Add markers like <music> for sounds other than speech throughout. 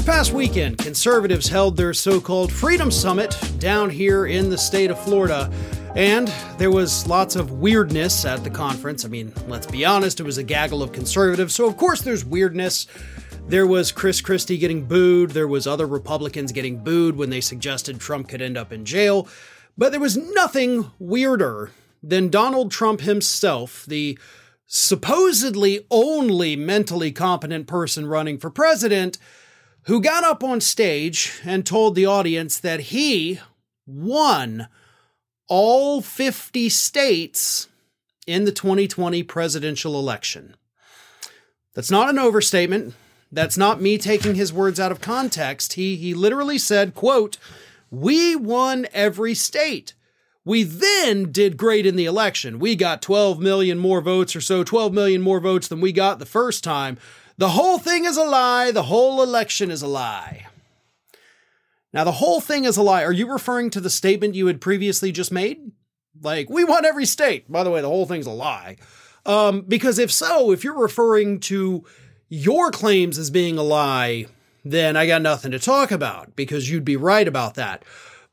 This past weekend, conservatives held their so called Freedom Summit down here in the state of Florida. And there was lots of weirdness at the conference. I mean, let's be honest, it was a gaggle of conservatives, so of course there's weirdness. There was Chris Christie getting booed, there was other Republicans getting booed when they suggested Trump could end up in jail. But there was nothing weirder than Donald Trump himself, the supposedly only mentally competent person running for president, who got up on stage and told the audience that he won all 50 states in the 2020 presidential election. That's not an overstatement. That's not me taking his words out of context. He he literally said, quote, "We won every state. We then did great in the election. We got 12 million more votes or so, 12 million more votes than we got the first time. The whole thing is a lie. The whole election is a lie. Now, the whole thing is a lie. Are you referring to the statement you had previously just made? Like, we won every state. By the way, the whole thing's a lie. Um, because if so, if you're referring to your claims as being a lie, then I got nothing to talk about because you'd be right about that.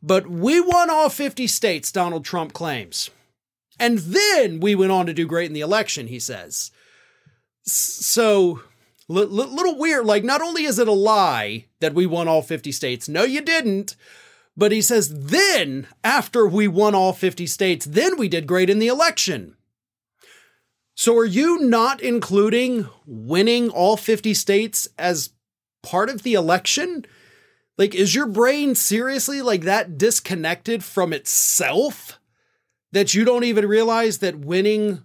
But we won all 50 states, Donald Trump claims. And then we went on to do great in the election, he says. So L- little weird. Like, not only is it a lie that we won all 50 states, no, you didn't. But he says, then, after we won all 50 states, then we did great in the election. So are you not including winning all 50 states as part of the election? Like, is your brain seriously like that disconnected from itself that you don't even realize that winning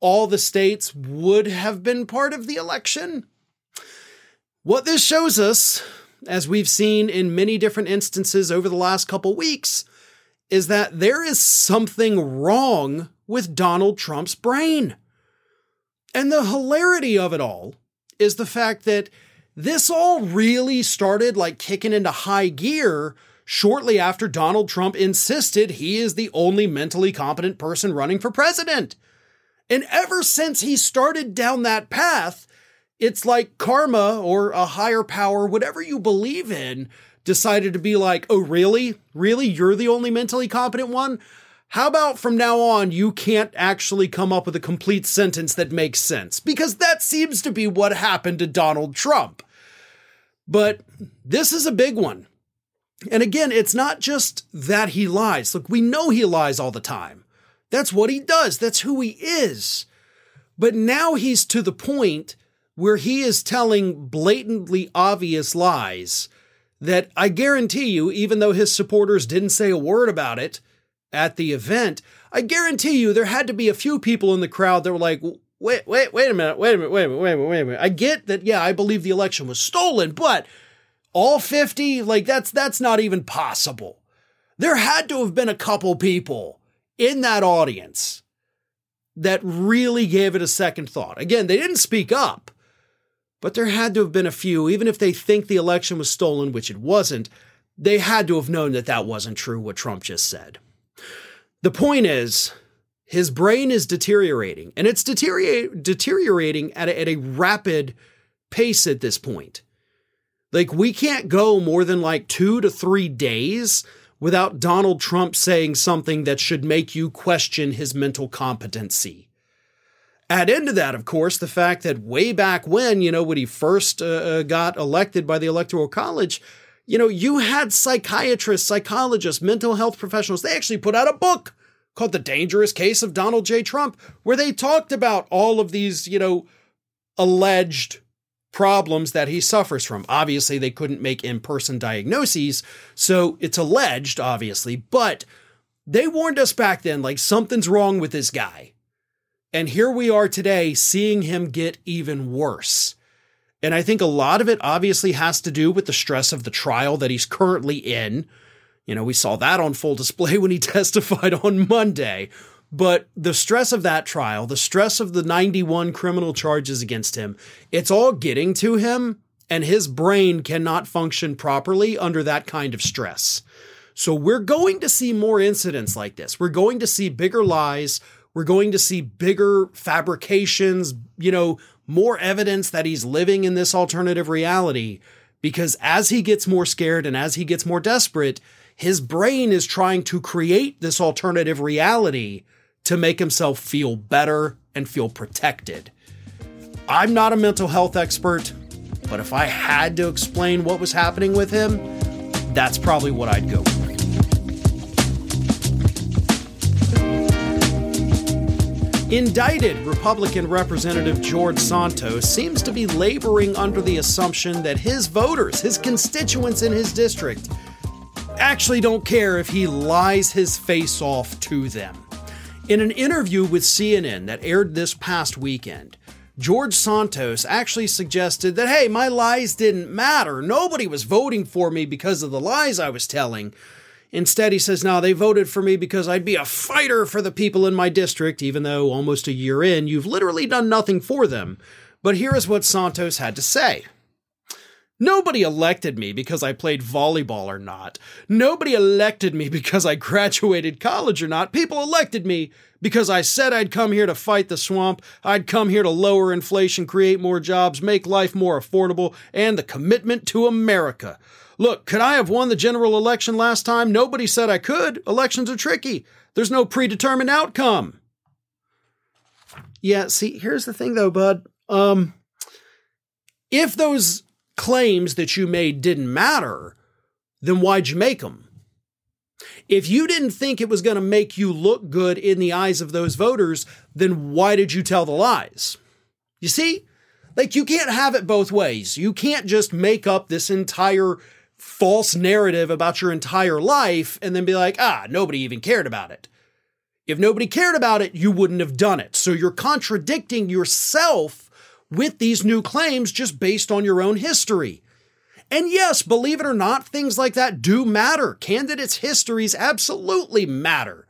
all the states would have been part of the election? What this shows us, as we've seen in many different instances over the last couple weeks, is that there is something wrong with Donald Trump's brain. And the hilarity of it all is the fact that this all really started like kicking into high gear shortly after Donald Trump insisted he is the only mentally competent person running for president. And ever since he started down that path, it's like karma or a higher power, whatever you believe in, decided to be like, oh, really? Really? You're the only mentally competent one? How about from now on, you can't actually come up with a complete sentence that makes sense? Because that seems to be what happened to Donald Trump. But this is a big one. And again, it's not just that he lies. Look, we know he lies all the time. That's what he does, that's who he is. But now he's to the point where he is telling blatantly obvious lies that I guarantee you, even though his supporters didn't say a word about it at the event, I guarantee you there had to be a few people in the crowd that were like, wait, wait, wait a minute, wait a minute, wait a minute, wait a minute, wait a minute. I get that, yeah, I believe the election was stolen, but all 50, like that's that's not even possible. There had to have been a couple people in that audience that really gave it a second thought. Again, they didn't speak up, but there had to have been a few, even if they think the election was stolen, which it wasn't, they had to have known that that wasn't true, what Trump just said. The point is, his brain is deteriorating, and it's deteriorate, deteriorating at a, at a rapid pace at this point. Like, we can't go more than like two to three days without Donald Trump saying something that should make you question his mental competency. Add into that, of course, the fact that way back when, you know, when he first uh, uh, got elected by the Electoral College, you know, you had psychiatrists, psychologists, mental health professionals. They actually put out a book called The Dangerous Case of Donald J. Trump, where they talked about all of these, you know, alleged problems that he suffers from. Obviously, they couldn't make in person diagnoses, so it's alleged, obviously, but they warned us back then like something's wrong with this guy. And here we are today seeing him get even worse. And I think a lot of it obviously has to do with the stress of the trial that he's currently in. You know, we saw that on full display <laughs> when he testified on Monday. But the stress of that trial, the stress of the 91 criminal charges against him, it's all getting to him, and his brain cannot function properly under that kind of stress. So we're going to see more incidents like this. We're going to see bigger lies. We're going to see bigger fabrications, you know, more evidence that he's living in this alternative reality because as he gets more scared and as he gets more desperate, his brain is trying to create this alternative reality to make himself feel better and feel protected. I'm not a mental health expert, but if I had to explain what was happening with him, that's probably what I'd go with. Indicted Republican Representative George Santos seems to be laboring under the assumption that his voters, his constituents in his district, actually don't care if he lies his face off to them. In an interview with CNN that aired this past weekend, George Santos actually suggested that, hey, my lies didn't matter. Nobody was voting for me because of the lies I was telling. Instead, he says, now they voted for me because I'd be a fighter for the people in my district, even though almost a year in, you've literally done nothing for them. But here is what Santos had to say. Nobody elected me because I played volleyball or not. Nobody elected me <laughs> because I graduated college or not. People elected me because I said I'd come here to fight the swamp. I'd come here to lower inflation, create more jobs, make life more affordable, and the commitment to America. Look, could I have won the general election last time? Nobody said I could. Elections are tricky. There's no predetermined outcome. Yeah, see, here's the thing though, bud. Um if those claims that you made didn't matter, then why'd you make them? If you didn't think it was going to make you look good in the eyes of those voters, then why did you tell the lies? You see? Like, you can't have it both ways. You can't just make up this entire false narrative about your entire life and then be like, ah, nobody even cared about it. If nobody cared about it, you wouldn't have done it. So you're contradicting yourself with these new claims just based on your own history. And yes, believe it or not, things like that do matter. Candidates' histories absolutely matter.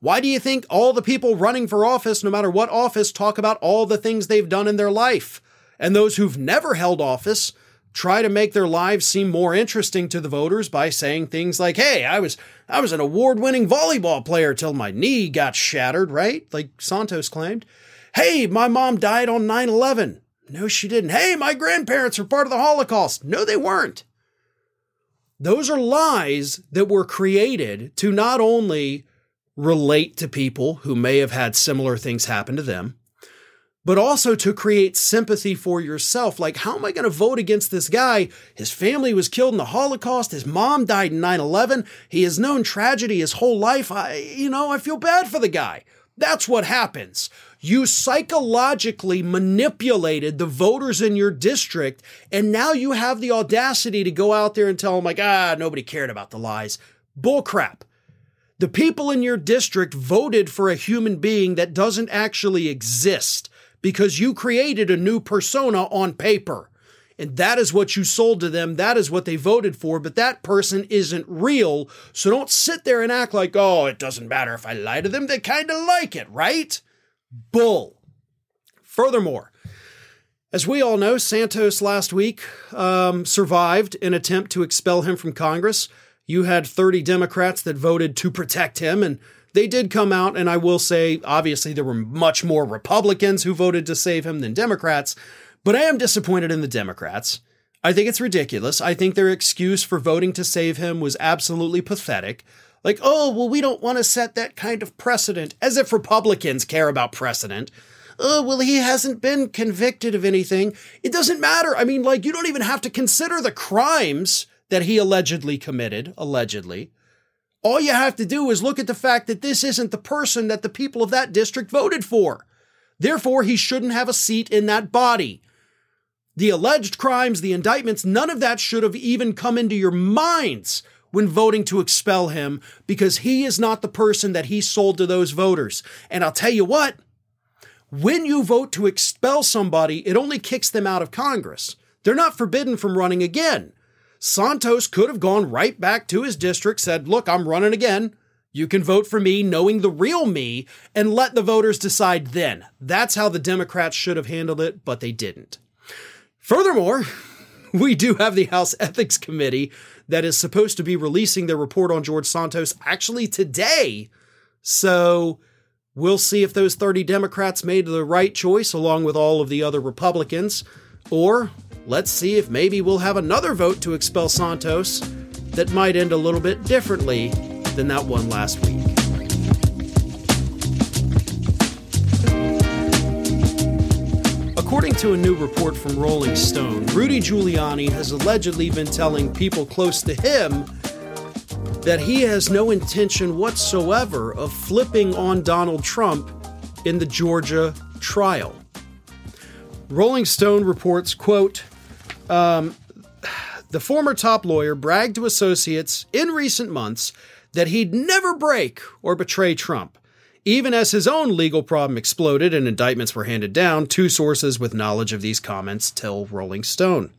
Why do you think all the people running for office, no matter what office, talk about all the things they've done in their life? And those who've never held office try to make their lives seem more interesting to the voters by saying things like, "Hey, I was I was an award-winning volleyball player till my knee got shattered," right? Like Santos claimed. "Hey, my mom died on 9/11." No, she didn't. "Hey, my grandparents were part of the Holocaust." No, they weren't. Those are lies that were created to not only relate to people who may have had similar things happen to them, but also to create sympathy for yourself. Like, how am I going to vote against this guy? His family was killed in the Holocaust. His mom died in 9 11. He has known tragedy his whole life. I, you know, I feel bad for the guy. That's what happens. You psychologically manipulated the voters in your district, and now you have the audacity to go out there and tell them, like, ah, nobody cared about the lies. Bullcrap. The people in your district voted for a human being that doesn't actually exist because you created a new persona on paper. And that is what you sold to them. That is what they voted for. But that person isn't real. So don't sit there and act like, oh, it doesn't matter if I lie to them. They kind of like it, right? Bull. Furthermore, as we all know, Santos last week um, survived an attempt to expel him from Congress. You had 30 Democrats that voted to protect him, and they did come out, and I will say, obviously, there were much more Republicans who voted to save him than Democrats, but I am disappointed in the Democrats. I think it's ridiculous. I think their excuse for voting to save him was absolutely pathetic. Like, oh, well, we don't want to set that kind of precedent, as if Republicans care about precedent. Oh, well, he hasn't been convicted of anything. It doesn't matter. I mean, like, you don't even have to consider the crimes that he allegedly committed, allegedly. All you have to do is look at the fact that this isn't the person that the people of that district voted for. Therefore, he shouldn't have a seat in that body. The alleged crimes, the indictments, none of that should have even come into your minds when voting to expel him because he is not the person that he sold to those voters. And I'll tell you what, when you vote to expel somebody, it only kicks them out of Congress. They're not forbidden from running again. Santos could have gone right back to his district, said, Look, I'm running again. You can vote for me knowing the real me and let the voters decide then. That's how the Democrats should have handled it, but they didn't. Furthermore, <laughs> we do have the House Ethics Committee that is supposed to be releasing their report on George Santos actually today. So we'll see if those 30 Democrats made the right choice along with all of the other Republicans, or let's see if maybe we'll have another vote to expel Santos that might end a little bit differently than that one last week. According to a new report from Rolling Stone, Rudy Giuliani has allegedly been telling people close to him that he has no intention whatsoever of flipping on Donald Trump in the Georgia trial. Rolling Stone reports, quote, um, the former top lawyer bragged to associates in recent months that he'd never break or betray Trump. Even as his own legal problem exploded and indictments were handed down, two sources with knowledge of these comments tell Rolling Stone.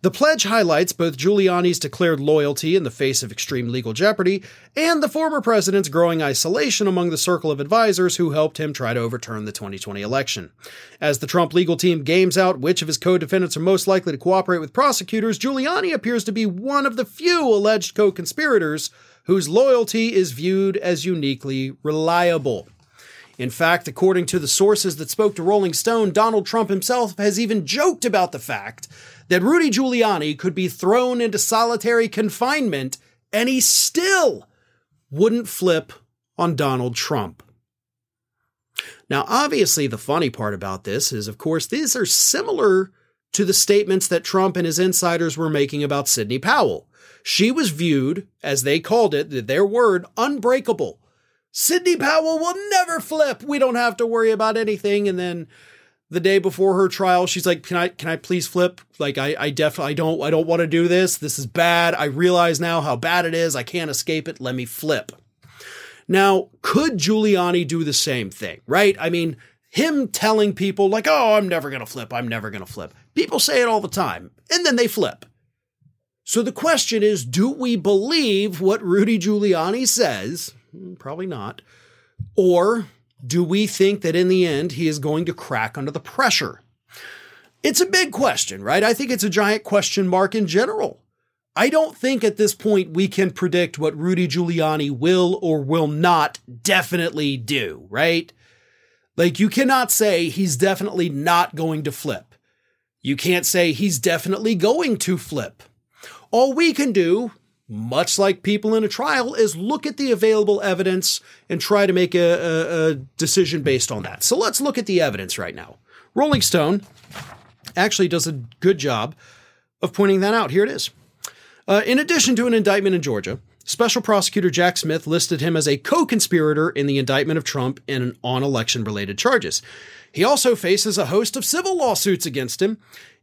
The pledge highlights both Giuliani's declared loyalty in the face of extreme legal jeopardy and the former president's growing isolation among the circle of advisors who helped him try to overturn the 2020 election. As the Trump legal team games out which of his co defendants are most likely to cooperate with prosecutors, Giuliani appears to be one of the few alleged co conspirators whose loyalty is viewed as uniquely reliable. In fact, according to the sources that spoke to Rolling Stone, Donald Trump himself has even joked about the fact that Rudy Giuliani could be thrown into solitary confinement and he still wouldn't flip on Donald Trump. Now, obviously, the funny part about this is, of course, these are similar to the statements that Trump and his insiders were making about Sidney Powell. She was viewed, as they called it, their word, unbreakable. Sidney Powell will never flip. We don't have to worry about anything. And then the day before her trial, she's like, "Can I can I please flip? Like I I definitely I don't I don't want to do this. This is bad. I realize now how bad it is. I can't escape it. Let me flip." Now, could Giuliani do the same thing? Right? I mean, him telling people like, "Oh, I'm never going to flip. I'm never going to flip." People say it all the time, and then they flip. So the question is do we believe what Rudy Giuliani says? Hmm, probably not. Or do we think that in the end he is going to crack under the pressure? It's a big question, right? I think it's a giant question mark in general. I don't think at this point we can predict what Rudy Giuliani will or will not definitely do, right? Like, you cannot say he's definitely not going to flip. You can't say he's definitely going to flip. All we can do, much like people in a trial, is look at the available evidence and try to make a, a, a decision based on that. So let's look at the evidence right now. Rolling Stone actually does a good job of pointing that out. Here it is. Uh, in addition to an indictment in Georgia, Special Prosecutor Jack Smith listed him as a co conspirator in the indictment of Trump in on election related charges. He also faces a host of civil lawsuits against him,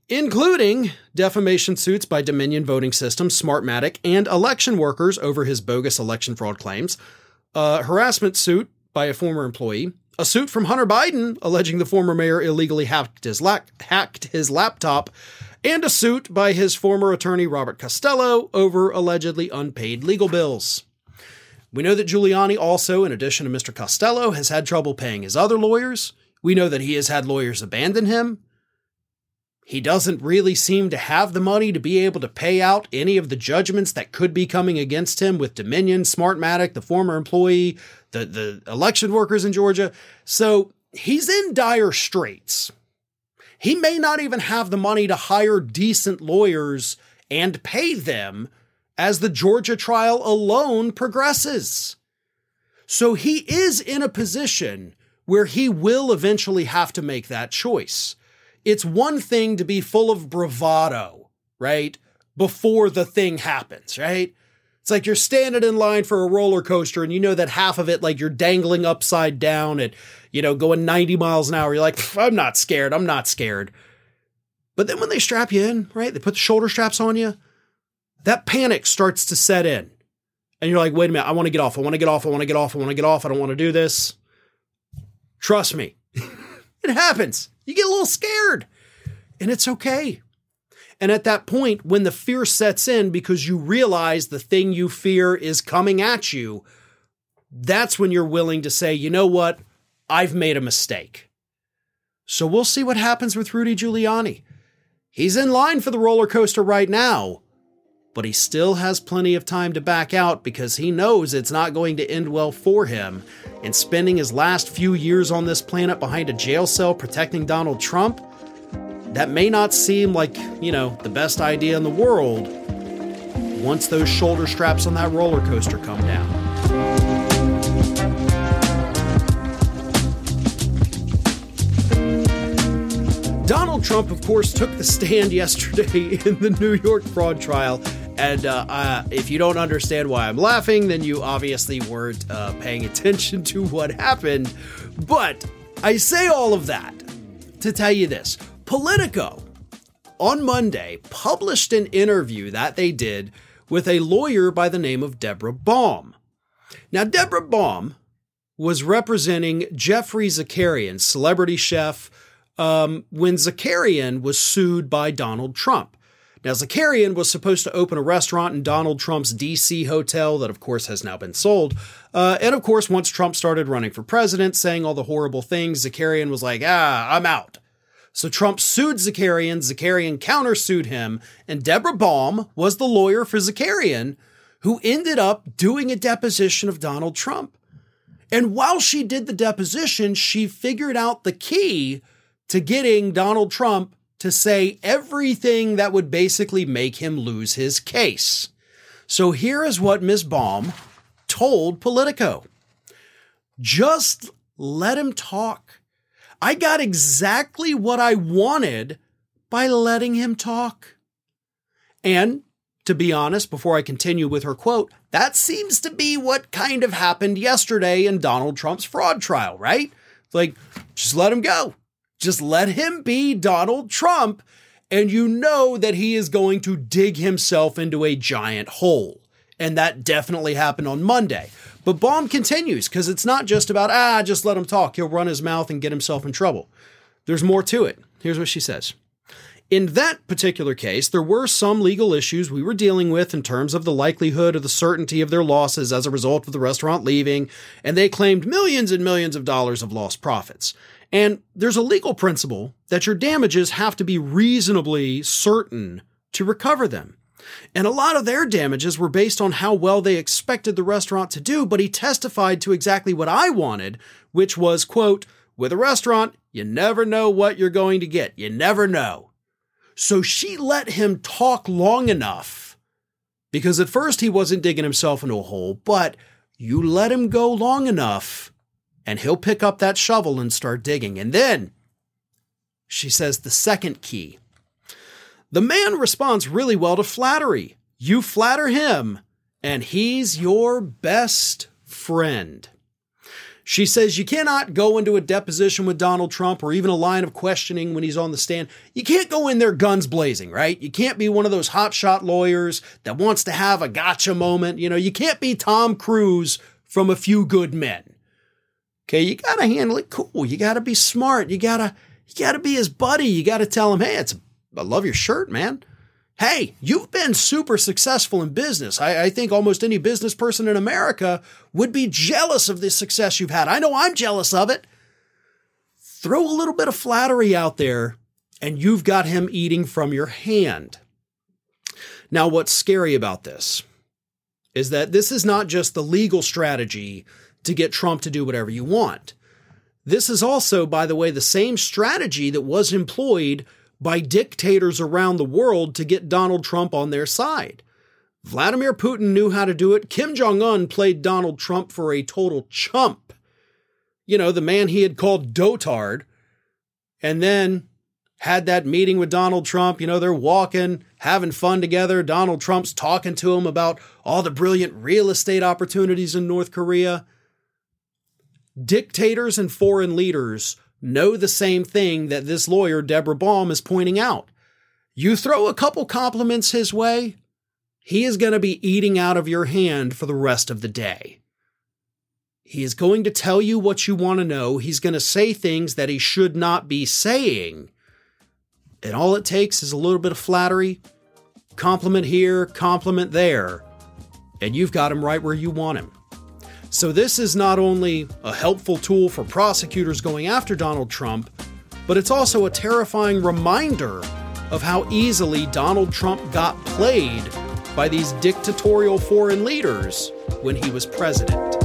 including defamation suits by Dominion Voting Systems, Smartmatic, and election workers over his bogus election fraud claims, a harassment suit by a former employee, a suit from Hunter Biden alleging the former mayor illegally hacked his, la- hacked his laptop, and a suit by his former attorney Robert Costello over allegedly unpaid legal bills. We know that Giuliani also, in addition to Mr. Costello, has had trouble paying his other lawyers. We know that he has had lawyers abandon him. He doesn't really seem to have the money to be able to pay out any of the judgments that could be coming against him with Dominion, Smartmatic, the former employee, the, the election workers in Georgia. So he's in dire straits. He may not even have the money to hire decent lawyers and pay them as the Georgia trial alone progresses. So he is in a position where he will eventually have to make that choice it's one thing to be full of bravado, right? Before the thing happens, right? It's like you're standing in line for a roller coaster and you know that half of it, like you're dangling upside down and, you know, going 90 miles an hour. You're like, I'm not scared. I'm not scared. But then when they strap you in, right? They put the shoulder straps on you. That panic starts to set in. And you're like, wait a minute. I want to get off. I want to get off. I want to get off. I want to get off. I don't want to do this. Trust me. <laughs> it happens. You get a little scared, and it's okay. And at that point, when the fear sets in because you realize the thing you fear is coming at you, that's when you're willing to say, you know what? I've made a mistake. So we'll see what happens with Rudy Giuliani. He's in line for the roller coaster right now, but he still has plenty of time to back out because he knows it's not going to end well for him. And spending his last few years on this planet behind a jail cell protecting Donald Trump, that may not seem like, you know, the best idea in the world once those shoulder straps on that roller coaster come down. Donald Trump, of course, took the stand <laughs> yesterday in the New York fraud trial. And uh, if you don't understand why I'm laughing, then you obviously weren't uh, paying <laughs> attention to what happened. But I say all of that to tell you this Politico on Monday published an interview that they did with a lawyer by the name of Deborah Baum. Now, Deborah Baum was representing Geoffrey Zakarian, celebrity chef, um, when Zakarian was sued by Donald Trump. Now, Zakarian was supposed to open a restaurant in Donald Trump's DC hotel that, of course, has now been sold. Uh, and, of course, once Trump started running for president, saying all the horrible things, Zakarian was like, ah, I'm out. So Trump sued Zakarian, Zakarian countersued him, and Deborah Baum was the lawyer for Zakarian, who ended up doing a deposition of Donald Trump. And while she did the deposition, she figured out the key to getting Donald Trump to say everything that would basically make him lose his case. So here is what Ms. Baum told Politico just let him talk. I got exactly what I wanted by letting him talk. And to be honest, before I continue with her quote, that seems to be what kind of happened yesterday in Donald Trump's fraud trial, right? Like, just let him go. Just let him be Donald Trump, and you know that he is going to dig himself into a giant hole. And that definitely happened on Monday. But Baum continues because it's not just about, ah, just let him talk. He'll run his mouth and get himself in trouble. There's more to it. Here's what she says. In that particular case, there were some legal issues we were dealing with in terms of the likelihood or the certainty of their losses as a result of the restaurant leaving, and they claimed millions and millions of dollars of lost profits. And there's a legal principle that your damages have to be reasonably certain to recover them. And a lot of their damages were based on how well they expected the restaurant to do, but he testified to exactly what I wanted, which was, quote, with a restaurant, you never know what you're going to get. You never know. So she let him talk long enough because at first he wasn't digging himself into a hole, but you let him go long enough and he'll pick up that shovel and start digging. And then she says the second key. The man responds really well to flattery. You flatter him, and he's your best friend. She says you cannot go into a deposition with Donald Trump or even a line of questioning when he's on the stand. You can't go in there guns blazing, right? You can't be one of those hotshot lawyers that wants to have a gotcha moment. You know, you can't be Tom Cruise from A Few Good Men. Okay, you got to handle it cool. You got to be smart. You got to you got to be his buddy. You got to tell him, "Hey, it's I love your shirt, man." Hey, you've been super successful in business. I, I, think almost any business person in America would be jealous of the success you've had. I know I'm jealous of it. Throw a little bit of flattery out there, and you've got him eating from your hand. Now, what's scary about this is that this is not just the legal strategy to get Trump to do whatever you want. This is also, by the way, the same strategy that was employed by dictators around the world to get Donald Trump on their side. Vladimir Putin knew how to do it. Kim Jong un played Donald Trump for a total chump. You know, the man he had called dotard, and then had that meeting with Donald Trump. You know, they're walking, having fun together. Donald Trump's talking to him about all the brilliant real estate opportunities in North Korea. Dictators and foreign leaders know the same thing that this lawyer, Deborah Baum, is pointing out. You throw a couple compliments his way, he is going to be eating out of your hand for the rest of the day. He is going to tell you what you want to know. He's going to say things that he should not be saying. And all it takes is a little bit of flattery, compliment here, compliment there, and you've got him right where you want him. So, this is not only a helpful tool for prosecutors going after Donald Trump, but it's also a terrifying reminder of how easily Donald Trump got played by these dictatorial foreign leaders when he was president.